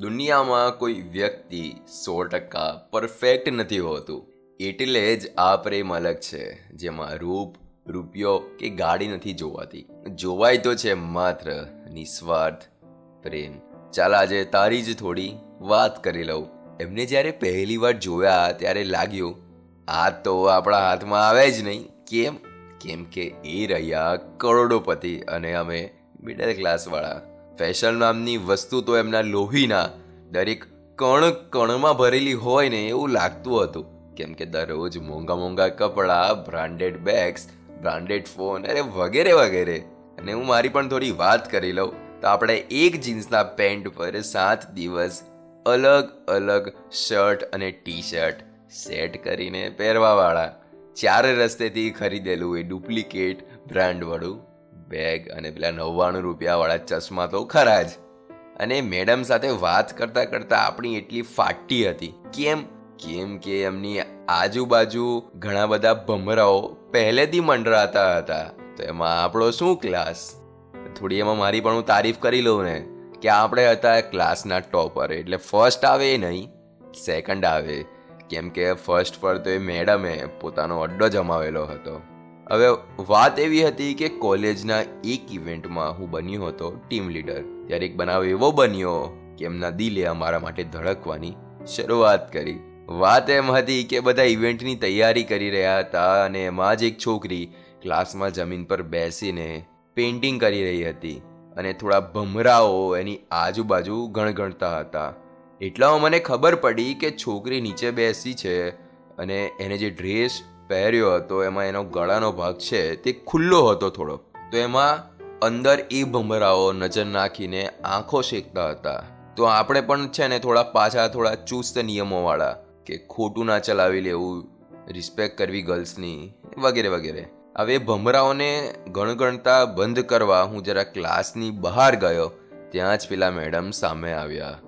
દુનિયામાં કોઈ વ્યક્તિ સો ટકા પરફેક્ટ નથી હોતું. એટલે જ આ પ્રેમ અલગ છે, જેમાં રૂપ, રૂપિયો કે ગાડી નથી જોવાતી. જોવાય તો છે માત્ર નિસ્વાર્થ પ્રેમ. ચાલ આજે તારી જ થોડી વાત કરી લઉં. એમને જ્યારે પહેલી વાર જોયા ત્યારે લાગ્યું, આ તો આપણા હાથમાં આવે જ નહીં. કેમ? કેમ કે એ રહ્યા કરોડોપતિ અને અમે મિડલ ક્લાસવાળા ફેશન નામની વસ્તુ તો એમના લોહીના, દરેક કણ કણમાં ભરેલી હોય ને એવું લાગતું હતું. કેમ કે દરરોજ મોંઘા મોંઘા કપડાં, બ્રાન્ડેડ બેગ્સ, બ્રાન્ડેડ ફોન, અરે વગેરે વગેરે. અને હું મારી પણ થોડી વાત કરી લઉં. તો આપણે એક જીન્સના પેન્ટ પર સાત દિવસ અલગ અલગ શર્ટ અને ટી શર્ટ સેટ કરીને પહેરવાવાળા. ચાર રસ્તેથી ખરીદેલું એ ડુપ્લિકેટ બ્રાન્ડવાળું બેગ અને પેલા નવ્વાણું રૂપિયાવાળા ચશ્મા તો ખરા જ. અને મેડમ સાથે વાત કરતા કરતા આપણી એટલી ફાટી હતી. કેમ? કેમ કે એમની આજુબાજુ ઘણા બધા ભમરાઓ પહેલેથી મંડરાતા હતા. તો એમાં આપણો શું ક્લાસ થોડી એમાં મારી પણ હું તારીફ કરી લઉં ને, કે આપણે હતા ક્લાસના ટોપર એટલે ફર્સ્ટ આવે નહીં સેકન્ડ આવે. કેમ કે ફર્સ્ટ પર તો એ મેડમે પોતાનો અડ્ડો જમાવેલો હતો. હવે વાત એવી હતી કે કોલેજના એક ઇવેન્ટમાં હું બન્યો હતો ટીમ લીડર. ત્યારે એક બનાવ એવો બન્યો કે એમના દિલે અમારા માટે ધડકવાની શરૂઆત કરી. વાત એમ હતી કે બધા ઇવેન્ટની તૈયારી કરી રહ્યા હતા અને એમાં જ એક છોકરી ક્લાસમાં જમીન પર બેસીને પેઇન્ટિંગ કરી રહી હતી અને થોડા ભમરાઓ એની આજુબાજુ ગણગણતા હતા. એટલામાં મને ખબર પડી કે છોકરી નીચે બેસી છે અને એને જે ડ્રેસ પહેર્યો હતો, એમાં એનો ગળાનો ભાગ છે તે ખુલ્લો હતો થોડો. તો એમાં અંદર એ ભમરાઓ નજર નાખીને આંખો શેકતા હતા. તો આપણે પણ છે ને થોડા પાછા થોડા ચુસ્ત નિયમોવાળા કે ખોટું ના ચલાવી લેવું રિસ્પેક્ટ કરવી ગર્લ્સની વગેરે વગેરે. હવે ભમરાઓને ગણગણતા બંધ કરવા હું જરા ક્લાસની બહાર ગયો, ત્યાં જ પેલા મેડમ સામે આવ્યા.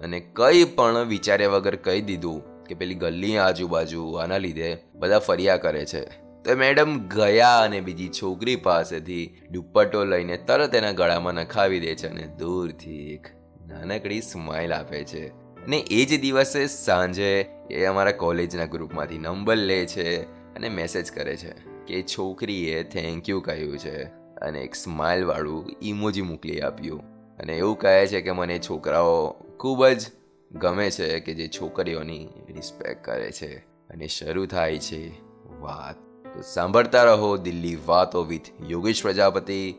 અને કંઈ પણ વિચાર્યા વગર કહી દીધું. કે પેલી ગલ્લી આજુબાજુ આના લીધે બધા ફર્યા કરે છે. તો મેડમ ગયા અને બીજી છોકરી પાસેથી દુપટ્ટો લઈને તરત એના ગળામાં નખાવી દે છે અને દૂરથી એક નાનકડી સ્માઇલ આપે છે. ને એ જ દિવસે સાંજે એ અમારા કોલેજના ગ્રુપમાંથી નંબર લે છે અને મેસેજ કરે છે કે છોકરીએ થેન્ક યુ કહ્યું છે અને એક સ્માઇલવાળું ઇમોજી મોકલી આપ્યું. અને એવું કહે છે કે મને છોકરાઓ ખૂબ જ ગમે છે કે જે છોકરીઓની રિસ્પેક્ટ કરે છે અને શરૂ થાય છે વાત. તો સાંભળતા રહો દિલ્હી વાતો with Yogesh Prajapati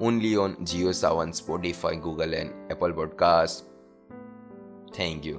only on Jio Saavn Spotify Google and Apple podcast thank you